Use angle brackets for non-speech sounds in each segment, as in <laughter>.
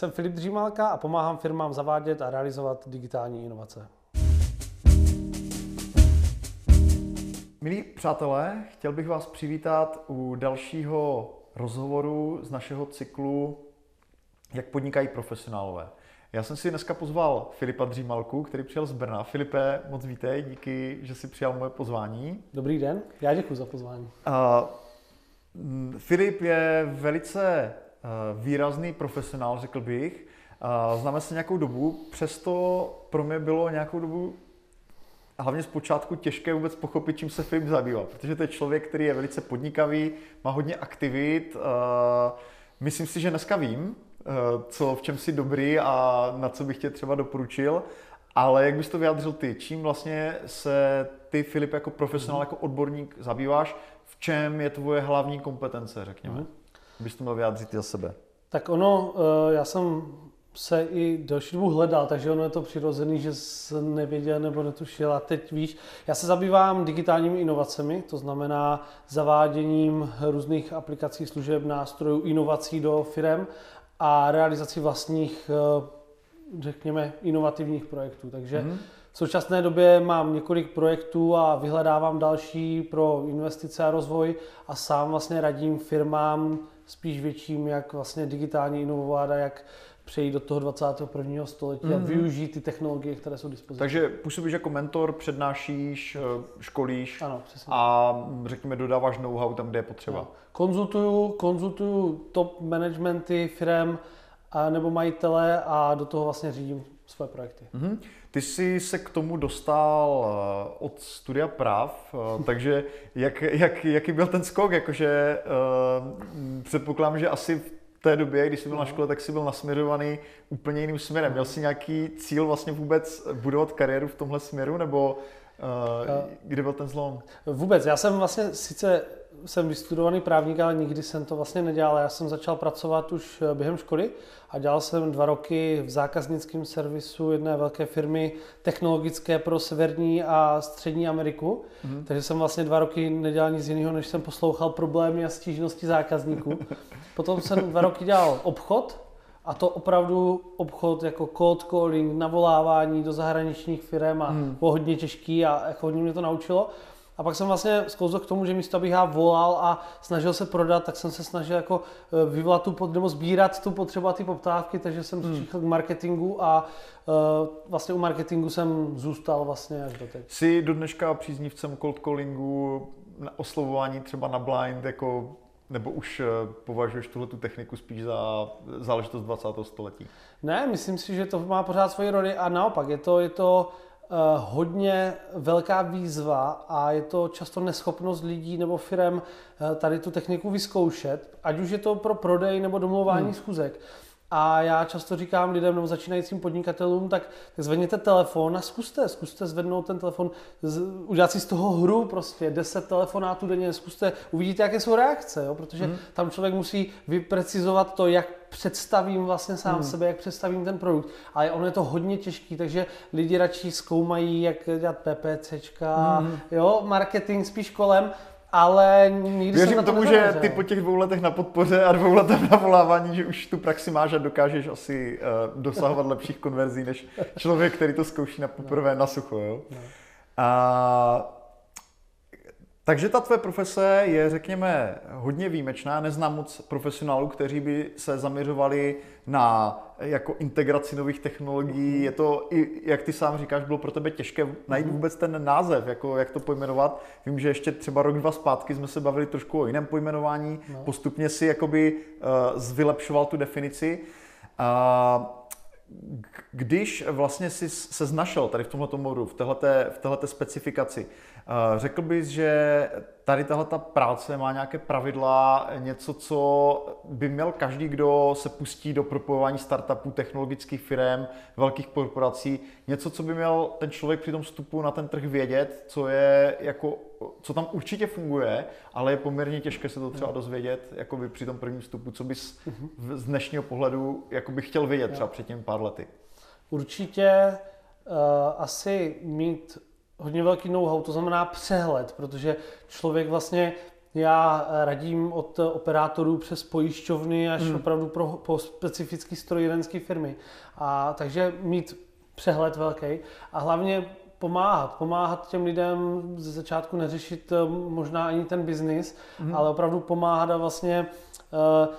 Jsem Filip Dřímalka a pomáhám firmám zavádět a realizovat digitální inovace. Milí přátelé, chtěl bych vás přivítat u dalšího rozhovoru z našeho cyklu Jak podnikají profesionálové. Já jsem si dneska pozval Filipa Dřímalku, který přijel z Brna. Filipe, moc vítej, díky, že jsi přijal moje pozvání. Dobrý den, já děkuji za pozvání. Uh, Filip je velice výrazný profesionál, řekl bych. Uh, známe se nějakou dobu, přesto pro mě bylo nějakou dobu hlavně zpočátku těžké vůbec pochopit, čím se Filip zabývá, protože to je člověk, který je velice podnikavý, má hodně aktivit. Uh, myslím si, že dneska vím, Eh, co, v čem jsi dobrý a na co bych tě třeba doporučil. Ale jak bys to vyjádřil ty? Čím vlastně se ty, Filip, jako profesionál, mhm. jako odborník zabýváš? V čem je tvoje hlavní kompetence, řekněme? Mm. Bys to měl vyjádřit za sebe. Tak ono, eh, já jsem se i další dobu hledal, takže ono je to přirozený, že jsem nevěděl nebo netušil. A teď víš, já se zabývám digitálními inovacemi, to znamená zaváděním různých aplikací, služeb, nástrojů, inovací do firm a realizaci vlastních, eh, řekněme, inovativních projektů. Takže mm-hmm. v současné době mám několik projektů a vyhledávám další pro investice a rozvoj a sám vlastně radím firmám spíš větším, jak vlastně digitálně inovovat a jak přejít do toho 21. století mm-hmm. a mhm. využít ty technologie, které jsou dispozici. Takže působíš jako mentor, přednášíš, eh, školíš ano, přesně. a řekněme dodáváš know-how tam, kde je potřeba. No. Konzultuju, konzultuju top managementy firm a, nebo majitele a do toho vlastně řídím své projekty. Mm-hmm. Ty jsi se k tomu dostal eh, od studia práv, eh, <laughs> takže jak, jak, jaký byl ten skok? Jakože uh, předpokládám, že asi v té době, když jsi byl na škole, tak jsi byl nasměřovaný úplně jiným směrem. Měl jsi nějaký cíl vlastně vůbec budovat kariéru v tomhle směru, nebo uh, kde byl ten zlom? Vůbec, já jsem vlastně sice jsem vystudovaný právník, ale nikdy jsem to vlastně nedělal. Já jsem začal pracovat už eh, během školy a dělal jsem dva roky v zákaznickém servisu jedné velké firmy technologické pro Severní a Střední Ameriku. Mm. Takže jsem vlastně dva roky nedělal nic jiného, než jsem poslouchal problémy a stížnosti zákazníků. <laughs> Potom jsem dva roky dělal obchod, a to opravdu obchod jako cold calling, navolávání do zahraničních firm a hmm. bylo hodně těžký a jako hodně mě to naučilo. A pak jsem vlastně sklouzl k tomu, že místo abych já volal a snažil se prodat, tak jsem se snažil jako e, vyvolat tu, nebo sbírat tu potřebu a ty poptávky, takže jsem hmm. přišel k marketingu a uh, vlastně u marketingu jsem zůstal vlastně až do teď. Jsi do dneška příznivcem cold callingu, na oslovování třeba na blind, jako nebo už e, považuješ tuhle tu techniku spíš za záležitost 20. století? Ne, myslím si, že to má pořád svoji roli a naopak je to, je to Eh, hodně velká výzva a je to často neschopnost lidí nebo firm eh, tady tu techniku vyzkoušet, ať už je to pro prodej nebo domluvání hmm. schůzek. A já často říkám lidem nebo začínajícím podnikatelům, tak, tak zvedněte telefon a zkuste, zkuste zvednout ten telefon, z, udělat si z toho hru prostě, 10 telefonátů denně, zkuste, uvidíte, jaké jsou reakce, jo? protože hmm. tam člověk musí vyprecizovat to, jak představím vlastně sám hmm. sebe, jak představím ten produkt. Ale ono je to hodně těžký, takže lidi radši zkoumají, jak dělat PPCčka, hmm. jo, marketing spíš kolem, ale nikdy Věřím jsem tomu, že ty po těch dvou letech na podpoře a dvou letech na volávání, že už tu praxi máš a dokážeš asi uh, dosahovat lepších konverzí než člověk, který to zkouší na poprvé na sucho. Jo? No. A takže ta tvoje profese je, řekněme, hodně výjimečná. Neznám moc profesionálů, kteří by se zaměřovali na jako integraci nových technologií. Je to, i, jak ty sám říkáš, bylo pro tebe těžké najít mhm. vůbec ten název, jako jak to pojmenovat. Vím, že ještě třeba rok, dva zpátky jsme se bavili trošku o jiném pojmenování. No. Postupně si jakoby uh, vylepšoval tu definici. Uh, když vlastně si se znašel tady v tomto modu, v téhleté, v téhleté specifikaci, Eh, řekl bys, že tady tahle ta práce má nějaké pravidla, něco, co by měl každý, kdo se pustí do propojování startupů, technologických firm, velkých korporací, něco, co by měl ten člověk při tom vstupu na ten trh vědět, co je jako, co tam určitě funguje, ale je poměrně těžké se to třeba dozvědět jako by při tom prvním vstupu, co bys mhm. z dnešního pohledu jako by chtěl vědět třeba před těmi pár lety. Určitě uh, asi mít hodně velký know-how, to znamená přehled, protože člověk vlastně já radím od operátorů přes pojišťovny až mm. opravdu pro, po specifické strojírenské firmy. A takže mít přehled velký a hlavně pomáhat. Pomáhat těm lidem ze začátku neřešit eh, možná ani ten biznis, mm. ale opravdu pomáhat a vlastně uh,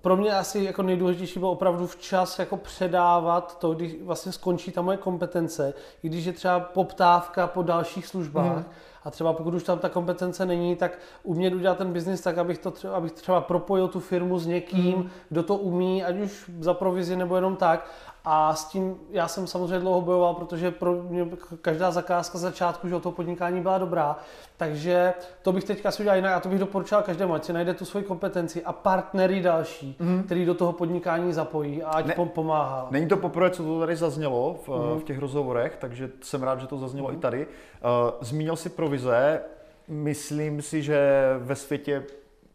pro mě asi jako nejdůležitější bylo opravdu včas jako předávat to, když vlastně skončí ta moje kompetence, i když je třeba poptávka po dalších službách, mm. A třeba pokud už tam ta kompetence není, tak umět udělat ten biznis tak, abych, to třeba, abych třeba propojil tu firmu s někým, mm. kdo to umí, ať už za provizi nebo jenom tak. A s tím já jsem samozřejmě dlouho bojoval, protože pro mě každá zakázka z začátku že toho podnikání byla dobrá. Takže to bych teďka si udělal jinak a to bych doporučoval každému, ať si najde tu svoji kompetenci a partnery další, mm. který do toho podnikání zapojí a ať ne, pomáhá. Není to poprvé, co to tady zaznělo v, mm. v těch rozhovorech, takže jsem rád, že to zaznělo mm. i tady. Uh, zmínil si provize, myslím si, že ve světě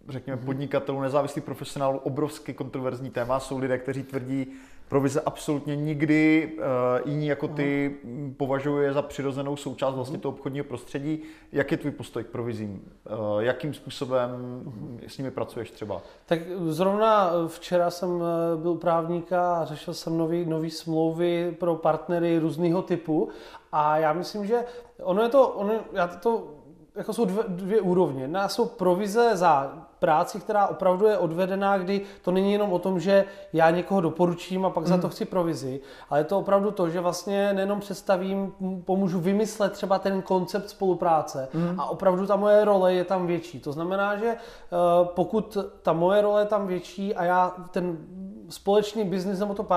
řekněme, mhm. podnikatelů, nezávislých profesionálů, obrovský kontroverzní téma. Jsou lidé, kteří tvrdí, provize absolutně nikdy uh, jiní jako ty uh, považuje za přirozenou součást vlastně toho obchodního prostředí. Jak je tvůj postoj k provizím? Uh, jakým způsobem uh, s nimi pracuješ třeba? Tak zrovna včera jsem byl právníka a řešil jsem nový, nový smlouvy pro partnery různého typu a já myslím, že ono je to, ono, já to jako jsou dvě, dvě úrovně. Jedna jsou provize za práci, která opravdu je odvedená, kdy to není jenom o tom, že já někoho doporučím a pak mm. za to hmm. chci provizi, ale je to opravdu to, že vlastně nejenom představím, pomůžu vymyslet třeba ten koncept spolupráce mm. a opravdu ta moje role je tam větší. To znamená, že eh, pokud ta moje role je tam větší a já ten společný biznis nebo to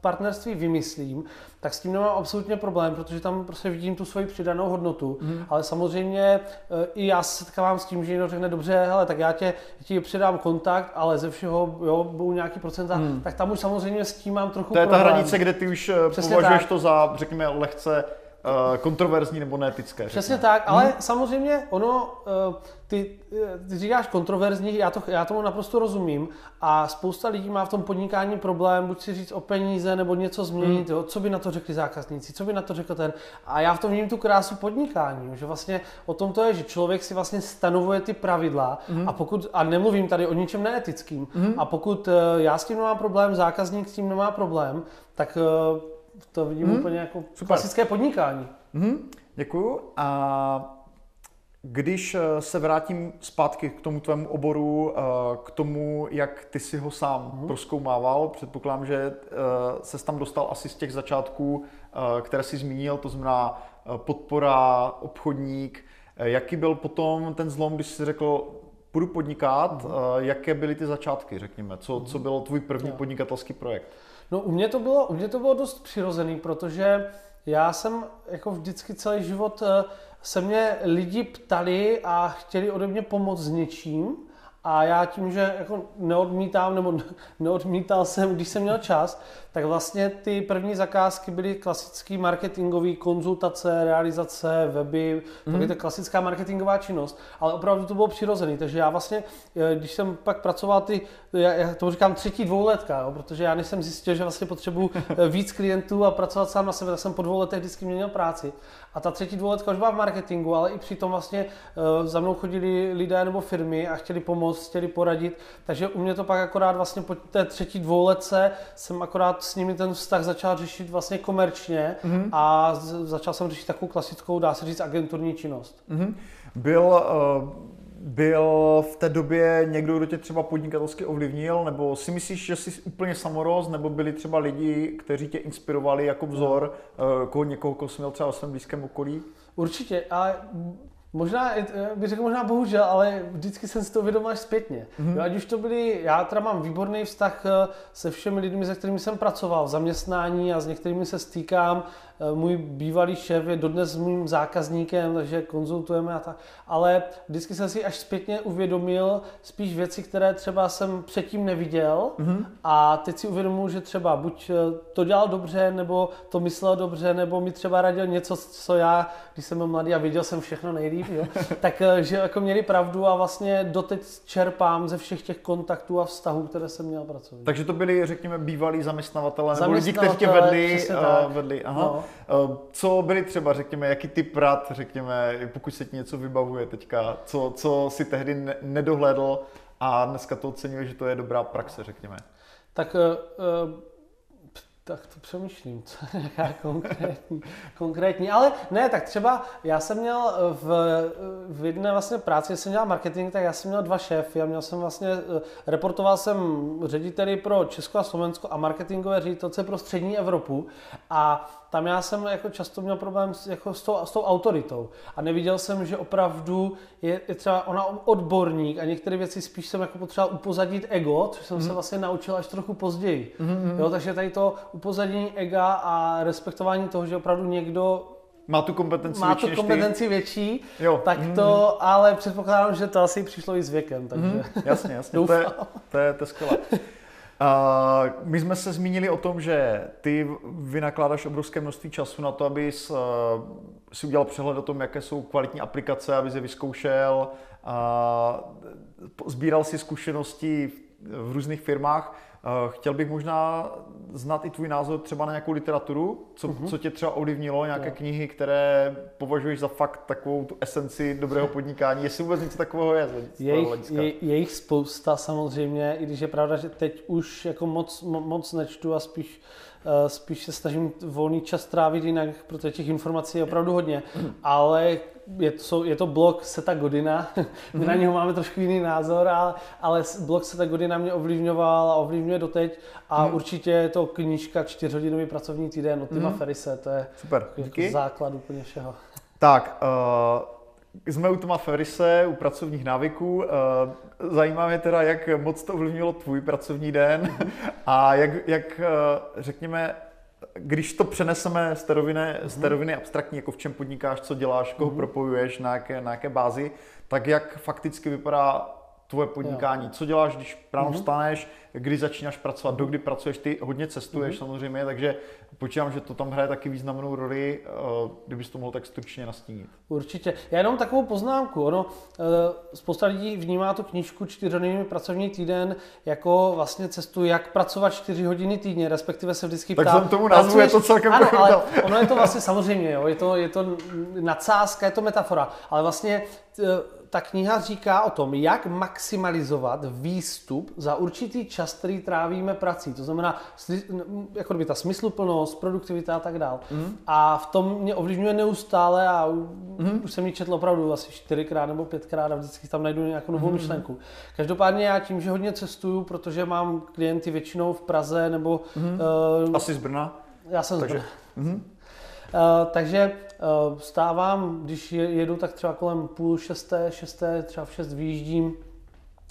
partnerství vymyslím, tak s tím nemám absolutně problém, protože tam prostě vidím tu svoji přidanou hodnotu. Mm. Ale samozřejmě e, i já se setkávám s tím, že někdo řekne, dobře, hele, tak já tě, ti předám kontakt, ale ze všeho jo, budou nějaký procenta, mm. tak tam už samozřejmě s tím mám trochu To je problém. ta hranice, kde ty už e, Přesně považuješ tak. to za, řekněme, lehce kontroverzní nebo neetické. Přesně řekněme. tak, ale hmm. samozřejmě ono, uh, ty, ty říkáš kontroverzní, já, to, já tomu naprosto rozumím a spousta lidí má v tom podnikání problém, buď si říct o peníze nebo něco změnit, hmm. jo, co by na to řekli zákazníci, co by na to řekl ten. A já v tom vidím tu krásu podnikání, že vlastně o tom to je, že člověk si vlastně stanovuje ty pravidla hmm. a pokud, a nemluvím tady o ničem neetickým, hmm. a pokud já s tím nemám problém, zákazník s tím nemá problém, tak to vidím hmm. úplně jako Super. klasické podnikání. Hmm. Děkuju. A když eh, se vrátím zpátky k tomu tvému oboru, eh, k tomu, jak ty si ho sám hmm. proskoumával, předpokládám, že eh, se tam dostal asi z těch začátků, které si zmínil, to znamená podpora, obchodník. Jaký byl potom ten zlom, když jsi řekl, půjdu podnikat, hmm. jaké byly ty začátky, řekněme? Co, co mhm. byl tvůj první podnikatelský projekt? No u mě to bylo, u mě to bylo dost přirozený, protože já jsem jako vždycky celý život eh, se mě lidi ptali a chtěli ode mě pomoct s něčím a já tím, že jako neodmítám nebo <laughs> neodmítal jsem, když jsem měl čas, tak vlastně ty první zakázky byly klasický marketingový konzultace, realizace, weby, mm. taky ta klasická marketingová činnost, ale opravdu to bylo přirozený, takže já vlastně, eh, když jsem pak pracoval ty, já, já to říkám třetí dvouletka, jo, protože já než jsem zjistil, že vlastně potřebuji eh, víc klientů a pracovat sám na sebe, tak jsem po dvou letech vždycky měnil práci. A ta třetí dvouletka už byla v marketingu, ale i přitom vlastně uh, za mnou chodili lidé nebo firmy a chtěli pomoct, chtěli poradit, takže u mě to pak akorát vlastně po té třetí dvouletce jsem akorát s nimi ten vztah začal řešit vlastně komerčně mm-hmm. a začal jsem řešit takovou klasickou, dá se říct, agenturní činnost. Mm-hmm. Byl, uh, byl v té době někdo, kdo tě třeba podnikatelsky ovlivnil, nebo si myslíš, že jsi úplně samoroz, nebo byli třeba lidi, kteří tě inspirovali jako vzor, uh, koho, někoho, koho jsi měl třeba ve svém blízkém okolí? Určitě, ale Možná, bych řekl možná bohužel, ale vždycky jsem si to uvědomil až zpětně. Mm-hmm. Jo, ať už to byli, já teda mám výborný vztah eh, se všemi lidmi, se kterými jsem pracoval v zaměstnání a s některými se stýkám Eh, můj bývalý šéf je dodnes mým zákazníkem, takže konzultujeme a tak. Ale vždycky jsem si až zpětně uvědomil spíš věci, které třeba jsem předtím neviděl mm-hmm. a teď si uvědomuji, že třeba buď eh, to dělal dobře, nebo to myslel dobře, nebo mi třeba radil něco, co já, když jsem byl mladý a viděl jsem všechno nejlíp, jo, <laughs> tak eh, že jako měli pravdu a vlastně doteď čerpám ze všech těch kontaktů a vztahů, které jsem měl pracovat. Takže to byli, řekněme, bývalí zaměstnavatele, nebo lidi, kteří tě vedli, uh, vedli. Aha. No. Uh, co byli třeba, řekněme, jaký typ rad, řekněme, pokud se ti něco vybavuje teďka, co, co si tehdy ne- nedohledl a dneska to oceňuje, že to je dobrá praxe, řekněme. Tak uh, tak to přemýšlím, co je nějaká konkrétní, konkrétní. Ale ne, tak třeba já jsem měl v, v jedné vlastně práci, když jsem dělal marketing, tak já jsem měl dva šéfy a měl jsem vlastně, reportoval jsem řediteli pro Česko a Slovensko a marketingové ředitelce pro střední Evropu a tam já jsem jako často měl problém s, jako s, tou, s tou autoritou a neviděl jsem, že opravdu je, je třeba ona odborník a některé věci spíš jsem jako potřeboval upozadit ego, což jsem mm. se mhm. vlastně naučil až trochu později. Mm-hmm. Jo, takže tady to upozadění ega a respektování toho, že opravdu někdo má tu kompetenci má větší tu kompetenci větší, jo. tak mm. to, ale předpokládám, že to asi přišlo i s věkem, takže mm. Jasně, jasně, <laughs> to je, to je, to je skvělé. Uh, my jsme se zmínili o tom, že ty vynakládáš obrovské množství času na to, abys uh, si udělal přehled o tom, jaké jsou kvalitní aplikace, aby je vyzkoušel, uh, sbíral si zkušenosti v různých firmách. Eh, chtěl bych možná znát i tvůj názor třeba na nějakou literaturu, co, uh-huh. co tě třeba ovlivnilo, nějaké yeah. knihy, které považuješ za fakt takovou tu esenci dobrého podnikání, jestli vůbec něco takového je. Je jich, je, je jich spousta samozřejmě, i když je pravda, že teď už jako moc, moc nečtu a spíš uh, spíš se snažím volný čas trávit jinak, protože těch informací je opravdu hodně, <clears throat> ale je to, je to blog Seta Godina, <laughs> my na mhm. něho máme trošku jiný názor, ale, ale blog Seta Godina mě ovlivňoval a ovlivňuje doteď a mm. určitě je to knížka čtyřhodinový pracovní týden od Tima mm. Ferise, to je Super, jako základ úplně všeho. <laughs> Tak, uh, jsme u Toma Ferise, u pracovních návyků. Uh, zajímá mě teda, jak moc to ovlivnilo tvůj pracovní den mhm. <laughs> a jak, jak uh, řekněme, když to přeneseme z té roviny, mm-hmm. z té mhm. roviny abstraktní, jako v čem podnikáš, co děláš, koho mm-hmm. propojuješ, na jaké, na jaké bázi, tak jak fakticky vypadá tvoje podnikání. Jo. Co děláš, když ráno mm-hmm. vstaneš, kdy začínáš pracovat, mm-hmm. dokdy pracuješ, ty hodně cestuješ mm-hmm. samozřejmě, takže počítám, že to tam hraje taky významnou roli, uh, kdybys to mohl tak stručně nastínit. Určitě. Já jenom takovou poznámku. Ono, uh, spousta lidí vnímá tu knížku čtyřhodinový pracovní týden jako vlastně cestu, jak pracovat čtyři hodiny týdně, respektive se vždycky ptá. Tak tomu názvu, je to celkem Ano, ale ono je to vlastně samozřejmě, jo, je to, je to nadsázka, je to metafora, ale vlastně uh, ta kniha říká o tom, jak maximalizovat výstup za určitý čas, který trávíme prací. To znamená, jako by ta smysluplnost, produktivita a tak dále. Mm. A v tom mě ovlivňuje neustále a mm. už jsem ji četl opravdu asi čtyřikrát nebo pětkrát a vždycky tam najdu nějakou novou mm. myšlenku. Každopádně já tím, že hodně cestuju, protože mám klienty většinou v Praze nebo... Mm. Uh, asi z Brna? Já jsem Takže, z Brna. Mm. Uh, takže uh, stávám, když jedu, tak třeba kolem půl šesté, šesté, třeba v šest vyjíždím.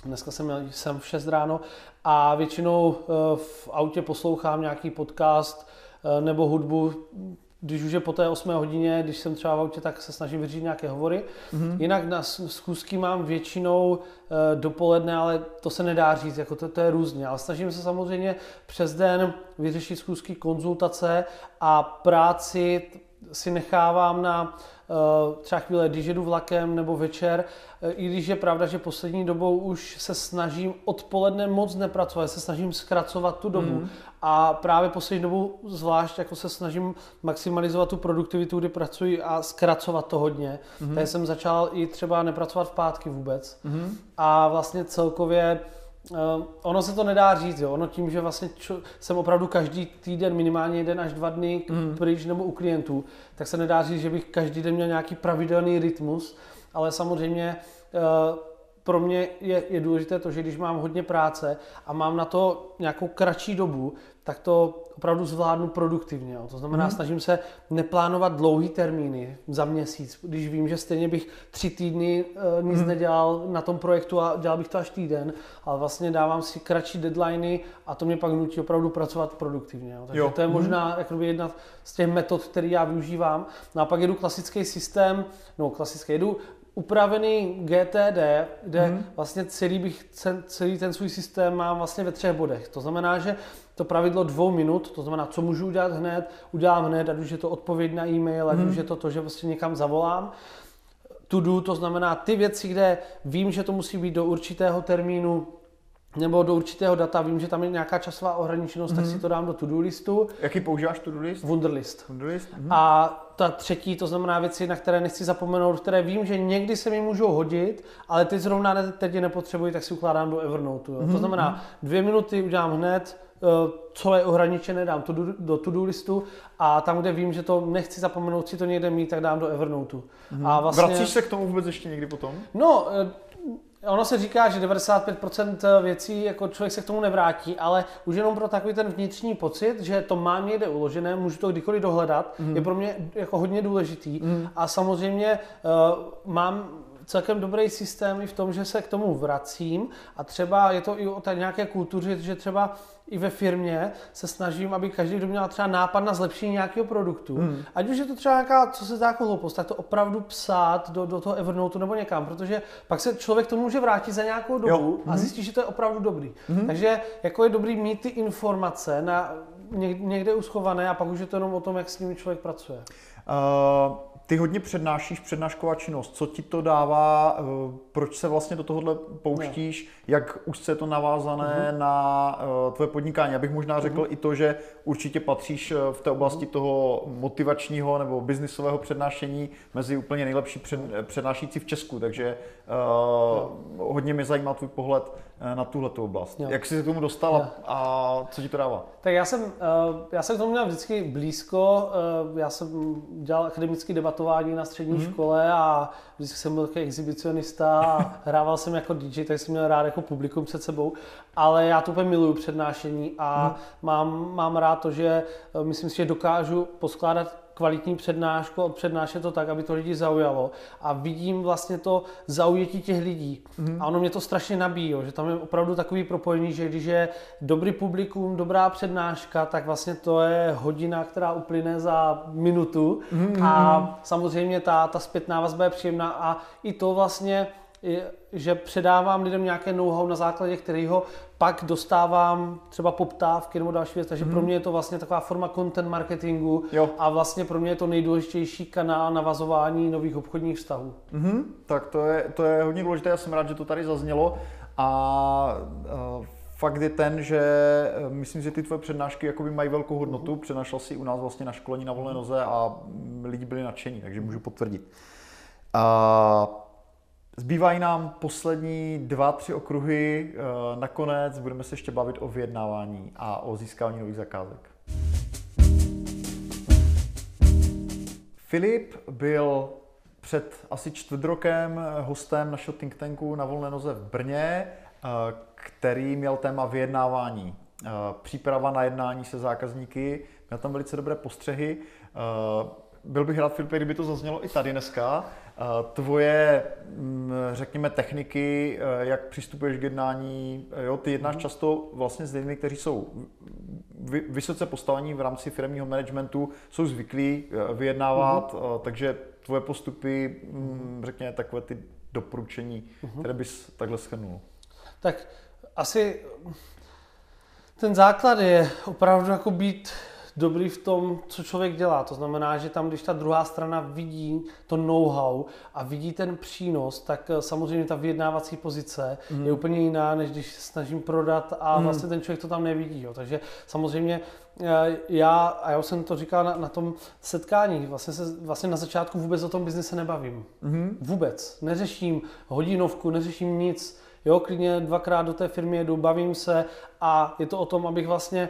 Dneska jsem, jsem v šest ráno a většinou uh, v autě poslouchám nějaký podcast uh, nebo hudbu, když už je po té 8 hodině, když jsem třeba v autě, tak se snažím vyřídit nějaké hovory. Mm-hmm. Jinak na zkusky mám většinou uh, dopoledne, ale to se nedá říct, jako to, to je různě. Ale snažím se samozřejmě přes den vyřešit zkusky, konzultace a práci si nechávám na uh, třeba chvíle, když jedu vlakem nebo večer, uh, i když je pravda, že poslední dobou už se snažím odpoledne moc nepracovat, se snažím zkracovat tu dobu mm. a právě poslední dobou zvlášť jako se snažím maximalizovat tu produktivitu, kdy pracuji a zkracovat to hodně. Mm. Takže jsem začal i třeba nepracovat v pátky vůbec mm. a vlastně celkově Uh, ono se to nedá říct, jo. Ono tím, že vlastně čo, jsem opravdu každý týden minimálně jeden až dva dny mm. pryč nebo u klientů, tak se nedá říct, že bych každý den měl nějaký pravidelný rytmus, ale samozřejmě uh, pro mě je, je důležité to, že když mám hodně práce a mám na to nějakou kratší dobu, tak to opravdu zvládnu produktivně. Jo. To znamená, mm. snažím se neplánovat dlouhý termíny za měsíc, když vím, že stejně bych tři týdny uh, nic mm. nedělal na tom projektu a dělal bych to až týden, ale vlastně dávám si kratší deadliny a to mě pak nutí opravdu pracovat produktivně. Jo. Takže jo. to je mhm. možná mm. jedna z těch metod, které já využívám. No a pak jedu klasický systém, no klasický, jedu upravený GTD, kde hmm. vlastně celý, bych, celý ten svůj systém mám vlastně ve třech bodech. To znamená, že to pravidlo dvou minut, to znamená, co můžu udělat hned, udělám hned, ať už je to odpověď na e-mail, ať hmm. už je to to, že vlastně někam zavolám. to do, to znamená ty věci, kde vím, že to musí být do určitého termínu, nebo do určitého data, vím, že tam je nějaká časová ohraničenost, mm-hmm. tak si to dám do to-do listu. Jaký používáš to-do list? Wunderlist. Wunderlist? Mm-hmm. A ta třetí, to znamená věci, na které nechci zapomenout, které vím, že někdy se mi můžou hodit, ale teď zrovna teď je nepotřebuji, tak si ukládám do Evernote. Jo. Mm-hmm. To znamená, dvě minuty udělám hned, co je ohraničené, dám to do to-do listu a tam, kde vím, že to nechci zapomenout si to někde mít, tak dám do Evernote. Mm-hmm. A vlastně... Vracíš se k tomu vůbec ještě někdy potom? No, eh, Ono se říká, že 95% věcí jako člověk se k tomu nevrátí, ale už jenom pro takový ten vnitřní pocit, že to mám někde uložené, můžu to kdykoliv dohledat, mm. je pro mě jako hodně důležitý. Mm. A samozřejmě uh, mám celkem dobrý systém i v tom, že se k tomu vracím a třeba je to i o té nějaké kultuře, že třeba i ve firmě se snažím, aby každý, kdo měl třeba nápad na zlepšení nějakého produktu, hmm. ať už je to třeba nějaká, co se zdá jako hloupost, tak to opravdu psát do, do toho Evernote nebo někam, protože pak se člověk tomu může vrátit za nějakou dobu jo. a hmm. zjistí, že to je opravdu dobrý. Hmm. Takže jako je dobrý mít ty informace na, někde uschované a pak už je to jenom o tom, jak s nimi člověk pracuje. Uh, ty hodně přednášíš, přednášková činnost. Co ti to dává, eh, proč se vlastně do tohohle pouštíš, no. jak už je to navázané uh-huh. na uh, tvoje podnikání? Abych možná řekl uh-huh. i to, že určitě patříš eh, v té oblasti uh-huh. toho motivačního nebo biznisového přednášení mezi úplně nejlepší před, přednášící v Česku, takže uh, hodně mě zajímá tvůj pohled na tuhle oblast. Jo. Jak jsi se k tomu dostal jo. a co ti to dává? Tak já jsem, uh, já jsem k tomu měl vždycky blízko, uh, já jsem dělal akademický debat debatování na střední mm-hmm. škole a vždycky jsem byl takový exhibicionista a <laughs> hrával jsem jako DJ, tak jsem měl rád jako publikum před sebou, ale já to úplně miluju přednášení a mm. mám, mám rád to, že eh, myslím si, že dokážu poskládat kvalitní přednášku a přednášet to tak, aby to lidi zaujalo. A vidím vlastně to zaujetí těch lidí. Mm. A ono mě to strašně nabíjí, že tam je opravdu takový propojení, že když je dobrý publikum, dobrá přednáška, tak vlastně to je hodina, která uplyne za minutu. Mm. A samozřejmě ta, ta zpětná vazba je příjemná a i to vlastně že předávám lidem nějaké know-how, na základě kterého pak dostávám třeba poptávky nebo další věc. Takže mm. pro mě je to vlastně taková forma content marketingu jo. a vlastně pro mě je to nejdůležitější kanál navazování nových obchodních vztahů. Mm-hmm. Tak to je, to je hodně důležité, já jsem rád, že to tady zaznělo a uh, fakt je ten, že e, myslím, že ty tvoje přednášky jakoby mají velkou hodnotu. Mm. Přednášel si u nás vlastně na školení na volné noze a lidi byli nadšení, takže můžu potvrdit. Uh, Zbývají nám poslední dva, tři okruhy. Eh, nakonec budeme se ještě bavit o vyjednávání a o získání nových zakázek. Filip byl před asi čtvrt rokem hostem našeho think tanku na volné noze v Brně, eh, který měl téma vyjednávání. Eh, příprava na jednání se zákazníky. Měl tam velice dobré postřehy. Byl bych rád, Filipe, kdyby to zaznělo i tady dneska. Tvoje, mm, řekněme, techniky, eh, jak přistupuješ k jednání, eh, jo, ty jednáš mm. často vlastně s lidmi, kteří jsou vysoce postavení v rámci firmního managementu, jsou zvyklí eh, vyjednávat, mm. takže tvoje postupy, mm, řekněme, takové ty doporučení, mm. které bys takhle schrnul. Tak asi ten základ je opravdu jako být dobrý v tom, co člověk dělá. To znamená, že tam, když ta druhá strana vidí to know-how a vidí ten přínos, tak eh, samozřejmě ta vyjednávací pozice mm. je úplně jiná, než když se snažím prodat a mm. vlastně ten člověk to tam nevidí. Jo. Takže samozřejmě eh, já, a já už jsem to říkal na, na tom setkání, vlastně, se, vlastně na začátku vůbec o tom biznise nebavím. Mm. Vůbec. Neřeším hodinovku, neřeším nic. Jo, klidně dvakrát do té firmy jedu, bavím se a je to o tom, abych vlastně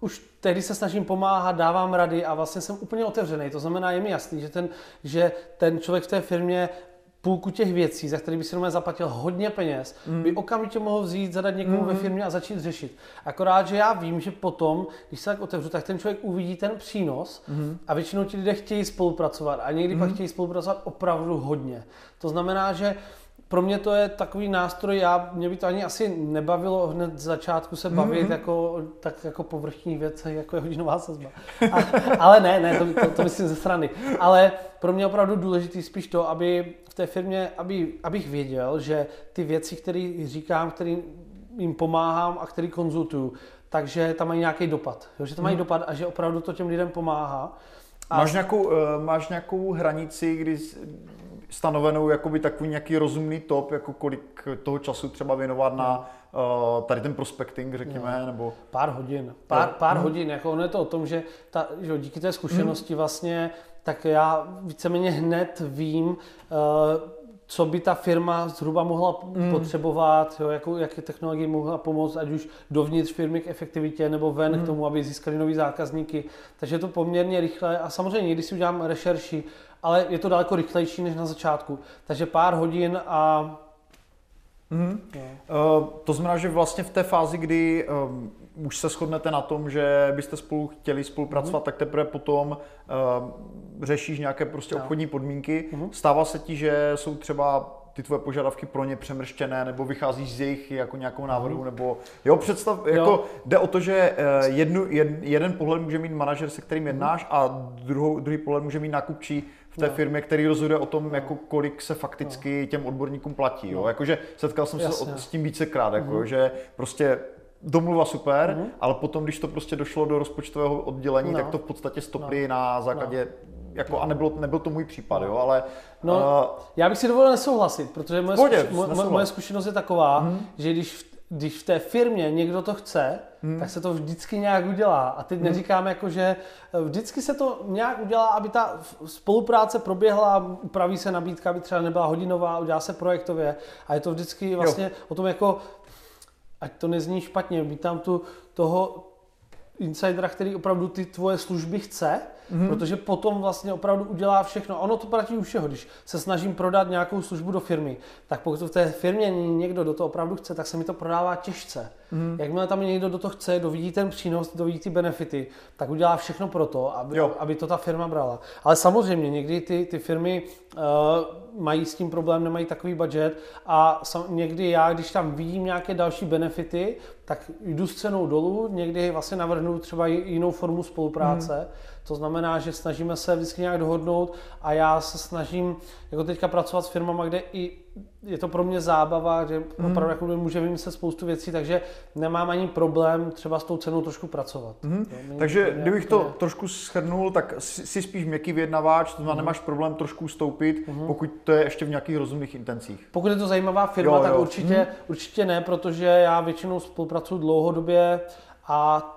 už tehdy se snažím pomáhat, dávám rady a vlastně jsem úplně otevřený. To znamená, je mi jasný, že ten, že ten člověk v té firmě půlku těch věcí, za které by si zaplatil hodně peněz, mm. by okamžitě mohl vzít, zadat někomu mm. ve firmě a začít řešit. Akorát, že já vím, že potom, když se tak otevřu, tak ten člověk uvidí ten přínos mm. a většinou ti lidé chtějí spolupracovat a někdy mm. pak chtějí spolupracovat opravdu hodně. To znamená, že pro mě to je takový nástroj, já, mě by to ani asi nebavilo hned z začátku se bavit mm-hmm. jako, tak jako povrchní věc, jako je hodinová sazba. A, ale ne, ne, to, to, to myslím ze strany. Ale pro mě je opravdu důležitý spíš to, aby v té firmě, aby, abych věděl, že ty věci, které říkám, které jim pomáhám a které konzultuju, takže tam mají nějaký dopad. Jo, že to mají mm. dopad a že opravdu to těm lidem pomáhá. A máš, nějakou, uh, máš nějakou hranici, kdy stanovenou jakoby takový nějaký rozumný top, jako kolik toho času třeba věnovat na uh, tady ten prospecting, řekněme, no. nebo... Pár hodin. Pár, pár hmm. hodin, jako ono je to o tom, že, ta, že díky té zkušenosti hmm. vlastně, tak já víceméně hned vím, uh, co by ta firma zhruba mohla mm. potřebovat, jo, jakou, jaké technologie mohla pomoct, ať už dovnitř firmy k efektivitě nebo ven mm. k tomu, aby získali nový zákazníky. Takže je to poměrně rychle a samozřejmě někdy si udělám rešerši, ale je to daleko rychlejší než na začátku. Takže pár hodin a Mm. Uh, to znamená, že vlastně v té fázi, kdy um, už se shodnete na tom, že byste spolu chtěli spolupracovat, mm. tak teprve potom uh, řešíš nějaké prostě no. obchodní podmínky. Mm. Stává se ti, že jsou třeba ty tvoje požadavky pro ně přemrštěné, nebo vycházíš z jejich jako nějakou návrhu, mm. nebo jo, představ, jo. jako jde o to, že jednu, jed, jeden pohled může mít manažer, se kterým jednáš, mm. a druhou, druhý pohled může mít nákupčí v té no. firmě, který rozhoduje o tom, jako kolik se fakticky no. těm odborníkům platí. Jo? No. Jakože setkal jsem Jasně. se s tím vícekrát, jako, mm-hmm. že prostě domluva super, mm-hmm. ale potom, když to prostě došlo do rozpočtového oddělení, no. tak to v podstatě stopli no. na základě no jako, a nebylo, nebyl to můj případ, jo, ale... No, uh, já bych si dovolil nesouhlasit, protože moje, zkuš, moje, moje zkušenost je taková, mm. že když v, když v té firmě někdo to chce, hmm. tak se to vždycky nějak udělá. A teď hmm. neříkám jako, že eh, vždycky se to nějak udělá, aby ta spolupráce proběhla, upraví se nabídka, aby třeba nebyla hodinová, udělá se projektově. A je to vždycky vlastně jo. o tom jako, ať to nezní špatně, být tam tu toho insidera, který opravdu ty tvoje služby chce, mm-hmm. protože potom vlastně opravdu udělá všechno. Ono to platí u všeho. Když se snažím prodat nějakou službu do firmy, tak pokud v té firmě někdo do toho opravdu chce, tak se mi to prodává těžce. Mm-hmm. Jakmile tam někdo do toho chce, dovidí ten přínos, dovidí ty benefity, tak udělá všechno pro to, aby, aby to ta firma brala. Ale samozřejmě někdy ty, ty firmy uh, mají s tím problém, nemají takový budget a sam, někdy já, když tam vidím nějaké další benefity, tak jdu s cenou dolů, někdy vlastně navrhnu třeba jinou formu spolupráce. Mm to znamená, že snažíme se vždycky nějak dohodnout a já se snažím jako teďka pracovat s firmama, kde i je to pro mě zábava, že mm. opravdu jako může vymyslet spoustu věcí, takže nemám ani problém třeba s tou cenou trošku pracovat. Mm. To takže to kdybych to trošku shrnul, tak si spíš měkký vyjednavač, to znamená, mm. nemáš problém trošku stoupit, mm. pokud to je ještě v nějakých rozumných intencích. Pokud je to zajímavá firma, jo, tak jo. Určitě, mm. určitě ne, protože já většinou spolupracuji dlouhodobě a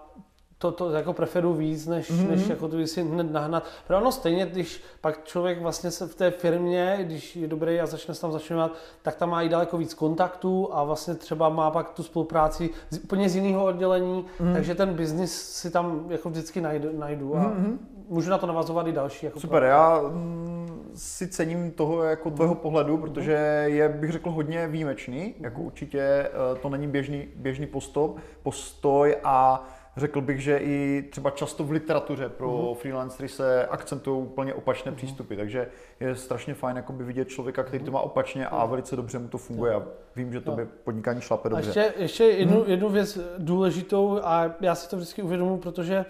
to, to jako preferuju víc, než, mm-hmm. než jako to si hned nahnat. Protože ono stejně, když pak člověk vlastně se v té firmě, když je dobrý a začne se tam začínat, tak tam má i daleko víc kontaktů a vlastně třeba má pak tu spolupráci z, úplně z jiného oddělení, mm. takže ten biznis si tam jako vždycky najdu, najdu a mm-hmm. můžu na to navazovat i další. Jako Super, plán. já mm, si cením toho jako tvého mm. pohledu, protože je, bych řekl, hodně výjimečný, jako určitě eh, to není běžný, běžný postop, postoj a Řekl bych, že i třeba často v literatuře pro mm. freelancery se akcentují úplně opačné mm. přístupy, takže je strašně fajn jakoby vidět člověka, který to má opačně a velice dobře mu to funguje a vím, že to by podnikání šlape dobře. A ještě, ještě jednu, mm. jednu věc důležitou a já si to vždycky uvědomuji, protože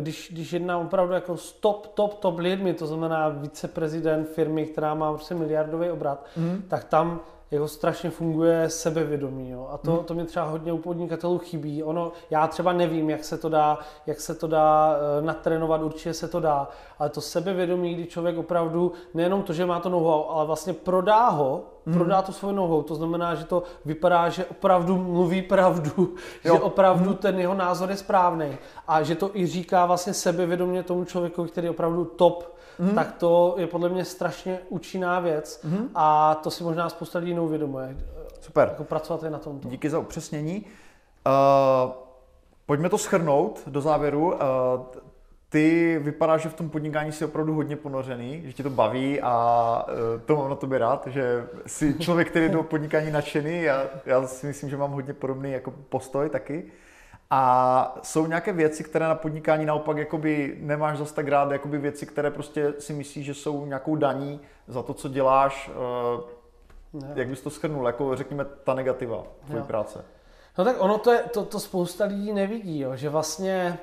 když, když jednám opravdu jako s top, top, top lidmi, to znamená viceprezident firmy, která má prostě miliardový obrat, mm. tak tam jako strašně funguje sebevědomí. Jo? A to, hmm. to mi třeba hodně u podnikatelů chybí. Ono, já třeba nevím, jak se to dá, jak se to dá uh, natrénovat, určitě se to dá, ale to sebevědomí, kdy člověk opravdu, nejenom to, že má to know ale vlastně prodá ho, hmm. prodá to svou nohou. To znamená, že to vypadá, že opravdu mluví pravdu, <laughs> jo. že opravdu hmm. ten jeho názor je správný a že to i říká vlastně sebevědomě tomu člověku, který je opravdu top mm. tak to je podle mě strašně účinná věc mm. a to si možná spousta lidí neuvědomuje. Super. Jako pracovat je na tom. Díky za upřesnění. Uh, pojďme to schrnout do závěru. Uh, ty vypadá, že v tom podnikání jsi opravdu hodně ponořený, že tě to baví a to mám na tobě rád, že jsi člověk, který je do podnikání nadšený. Já, já si myslím, že mám hodně podobný jako postoj taky. A jsou nějaké věci, které na podnikání naopak jakoby nemáš zase tak rád, jakoby věci, které prostě si myslíš, že jsou nějakou daní za to, co děláš. Ne. Jak bys to schrnul, jako řekněme ta negativa tvojí práce? No tak ono to, je, to, to spousta lidí nevidí, jo, že vlastně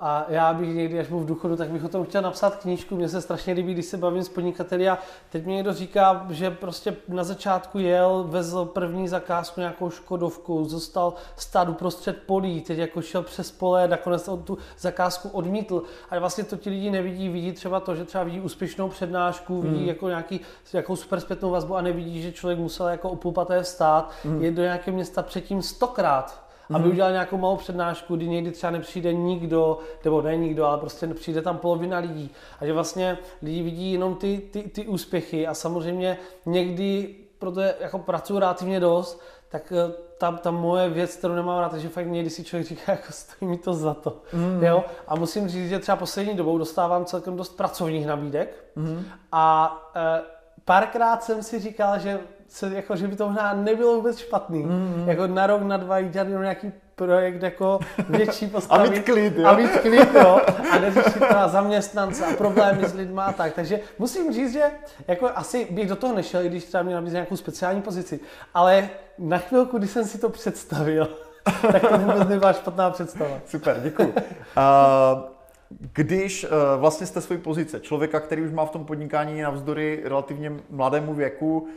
a já bych někdy, až budu v důchodu, tak bych o tom chtěl napsat knížku. Mně se strašně líbí, když se bavím s podnikateli a teď mi někdo říká, že prostě na začátku jel, vezl první zakázku nějakou Škodovku, zůstal stát uprostřed polí, teď jako šel přes pole, nakonec on tu zakázku odmítl. Ale vlastně to ti lidi nevidí, vidí třeba to, že třeba vidí úspěšnou přednášku, vidí hmm. jako nějaký, jako super zpětnou vazbu a nevidí, že člověk musel jako o půl paté vstát, hmm. jít do nějakého města předtím stokrát aby mm-hmm. udělal nějakou malou přednášku, kdy někdy třeba nepřijde nikdo, nebo ne nikdo, ale prostě přijde tam polovina lidí. A že vlastně lidi vidí jenom ty, ty, ty úspěchy a samozřejmě někdy, protože jako pracuji relativně dost, tak eh, ta, ta moje věc, kterou nemám rád, že fakt někdy si člověk říká, <laughs> jako stojí mi to za to. Mm. Jo? A musím říct, že třeba poslední dobou dostávám celkem dost pracovních nabídek mm. a e, párkrát jsem si říkal, že se, jako, že by to možná nebylo vůbec špatný. Mm-hmm. Jako na rok, na dva jít dělat nějaký projekt jako <laughs> větší postavit. a mít klid, jo. A mít klid, jo. A neřešit teda zaměstnance a problémy s lidmi a tak. Takže musím říct, že jako asi bych do toho nešel, i když třeba mě nabízí nějakou speciální pozici. Ale na chvilku, když jsem si to představil, <laughs> tak to vůbec nebyla špatná představa. Super, děkuji. Uh, <laughs> když uh, vlastně jste svoji pozice člověka, který už má v tom podnikání navzdory relativně mladému věku uh,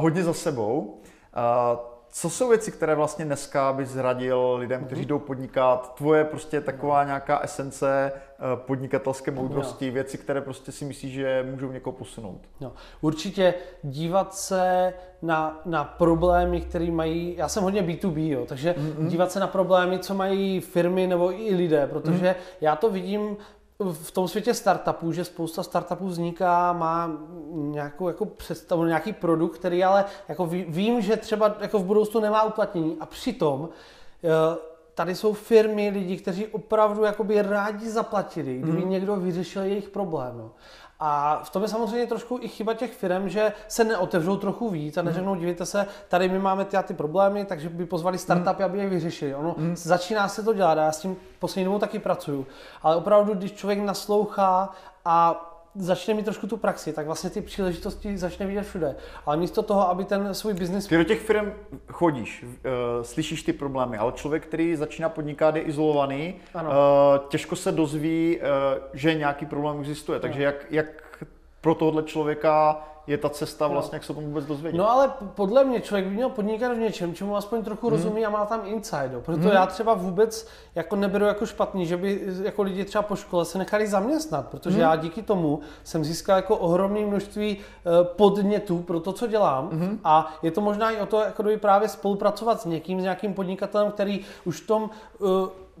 hodně za sebou, uh, co jsou věci, které vlastně dneska bys zradil lidem, kteří mhm. jdou podnikat? Tvoje prostě taková nějaká esence podnikatelské moudrosti, no. věci, které prostě si myslíš, že můžou někoho posunout? No. Určitě dívat se na, na problémy, které mají, já jsem hodně B2B, jo, takže mm-hmm. dívat se na problémy, co mají firmy nebo i lidé, protože mm. já to vidím v tom světě startupů, že spousta startupů vzniká, má nějakou jako představu, nějaký produkt, který ale jako vím, že třeba jako v budoucnu nemá uplatnění a přitom eh, tady jsou firmy, lidi, kteří opravdu jakoby rádi zaplatili, kdyby hmm. někdo vyřešil jejich problém. No. A v tom je samozřejmě trošku i chyba těch firm, že se neotevřou trochu víc a neřeknou, dívejte se, tady my máme ty a ty problémy, takže by pozvali startupy, aby je vyřešili. Ono mm. začíná se to dělat, já s tím poslední dobou taky pracuju. Ale opravdu, když člověk naslouchá a začne mít trošku tu praxi, tak vlastně ty příležitosti začne vidět všude. Ale místo toho, aby ten svůj biznis... Ty do těch firm chodíš, uh, slyšíš ty problémy, ale člověk, který začíná podnikat, je izolovaný, uh, těžko se dozví, uh, že nějaký problém existuje. Takže jak, jak pro tohle člověka je ta cesta vlastně, no. jak se o tom vůbec dozvědět. No ale podle mě člověk by měl podnikat v něčem, čemu aspoň trochu hmm. rozumí a má tam insight. Proto hmm. já třeba vůbec jako neberu jako špatný, že by jako lidi třeba po škole se nechali zaměstnat, protože hmm. já díky tomu jsem získal jako ohromné množství eh, podnětů pro to, co dělám hmm. a je to možná i o to, jako právě spolupracovat s někým, s nějakým podnikatelem, který už v tom uh,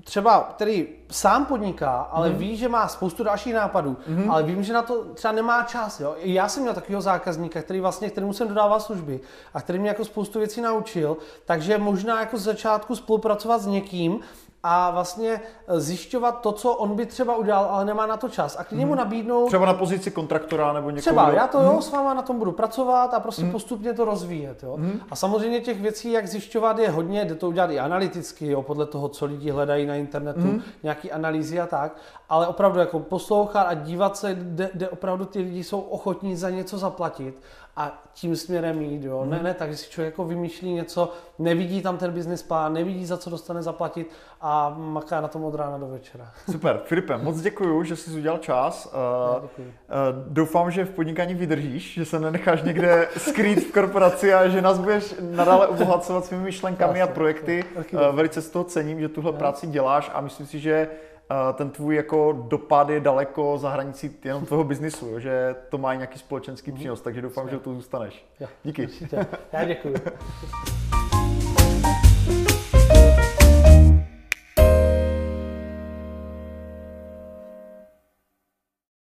třeba, který sám podniká, ale mm. ví, že má spoustu dalších nápadů, mm. ale vím, že na to třeba nemá čas. Jo? Já jsem měl takového zákazníka, který vlastně, kterému jsem dodával služby a který mě jako spoustu věcí naučil, takže možná jako z začátku spolupracovat s někým, a vlastně eh, zjišťovat to, co on by třeba udělal, ale nemá na to čas. A k němu hmm. nabídnout... Třeba na pozici kontraktora nebo někoho... Třeba, já to jo, hmm. s váma na tom budu pracovat a prostě hmm. postupně to rozvíjet. Jo. A samozřejmě těch věcí, jak zjišťovat, je hodně, jde to udělat i analyticky, jo, podle toho, co lidi hledají na internetu, nějaký analýzy a tak. Ale opravdu jako poslouchat a dívat se, kde, kde opravdu ty lidi jsou ochotní za něco zaplatit a tím směrem jít. Jo. Hmm. Ne, ne, takže si člověk jako vymýšlí něco, nevidí tam ten business plán, nevidí, za co dostane zaplatit a maká na tom od rána do večera. <laughs> Super, Filipe, moc děkuji, že jsi udělal čas. Uh, uh, doufám, že v podnikání vydržíš, že se nenecháš někde skrýt v korporaci a že nás budeš nadále obohacovat svými myšlenkami a projekty. Uh, velice z toho cením, že tuhle práci děláš a myslím si, že ten tvůj jako dopad je daleko za hranicí jenom tvého biznisu, jo? že to má nějaký společenský přínos, takže doufám, že tu zůstaneš. Díky. Já děkuji. <laughs>